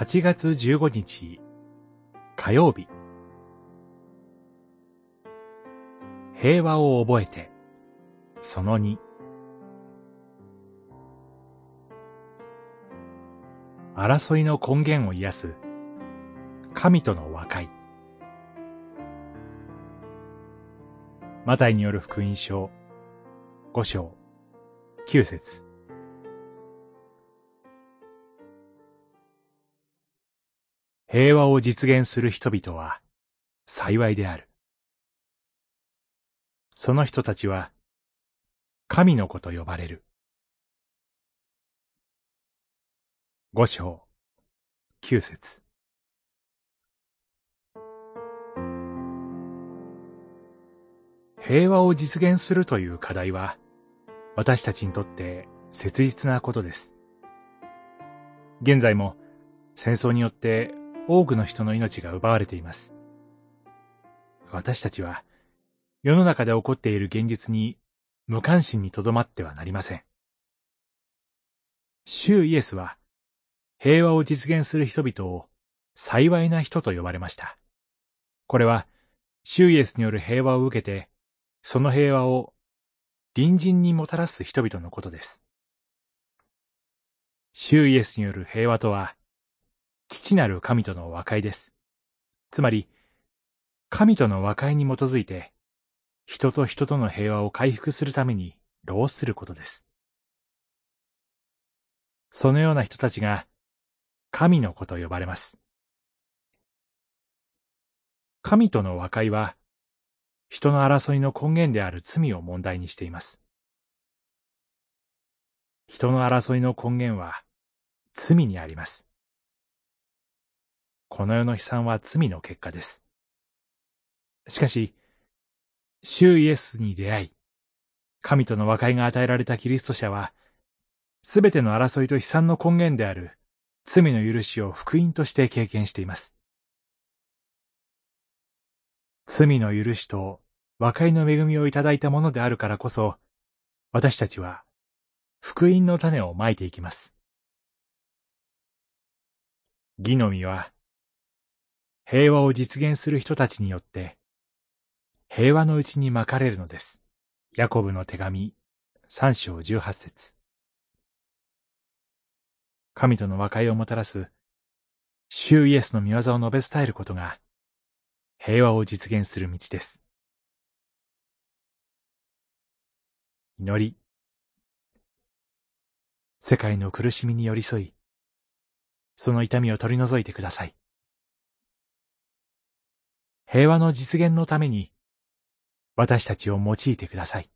8月15日。火曜日。平和を覚えて。その2争いの根源を癒す。神との和解。マタイによる福音書。五章。九節。平和を実現する人々は幸いである。その人たちは神の子と呼ばれる。五章九節平和を実現するという課題は私たちにとって切実なことです。現在も戦争によって多くの人の命が奪われています。私たちは世の中で起こっている現実に無関心にとどまってはなりません。主イエスは平和を実現する人々を幸いな人と呼ばれました。これは主イエスによる平和を受けて、その平和を隣人にもたらす人々のことです。主イエスによる平和とは、父なる神との和解です。つまり、神との和解に基づいて、人と人との平和を回復するために労することです。そのような人たちが、神の子と呼ばれます。神との和解は、人の争いの根源である罪を問題にしています。人の争いの根源は罪にあります。この世の悲惨は罪の結果です。しかし、主イエスに出会い、神との和解が与えられたキリスト者は、すべての争いと悲惨の根源である罪の許しを福音として経験しています。罪の許しと和解の恵みをいただいたものであるからこそ、私たちは福音の種をまいていきます。義の実は、平和を実現する人たちによって、平和のうちにまかれるのです。ヤコブの手紙、三章十八節神との和解をもたらす、主イエスの御業を述べ伝えることが、平和を実現する道です。祈り。世界の苦しみに寄り添い、その痛みを取り除いてください。平和の実現のために、私たちを用いてください。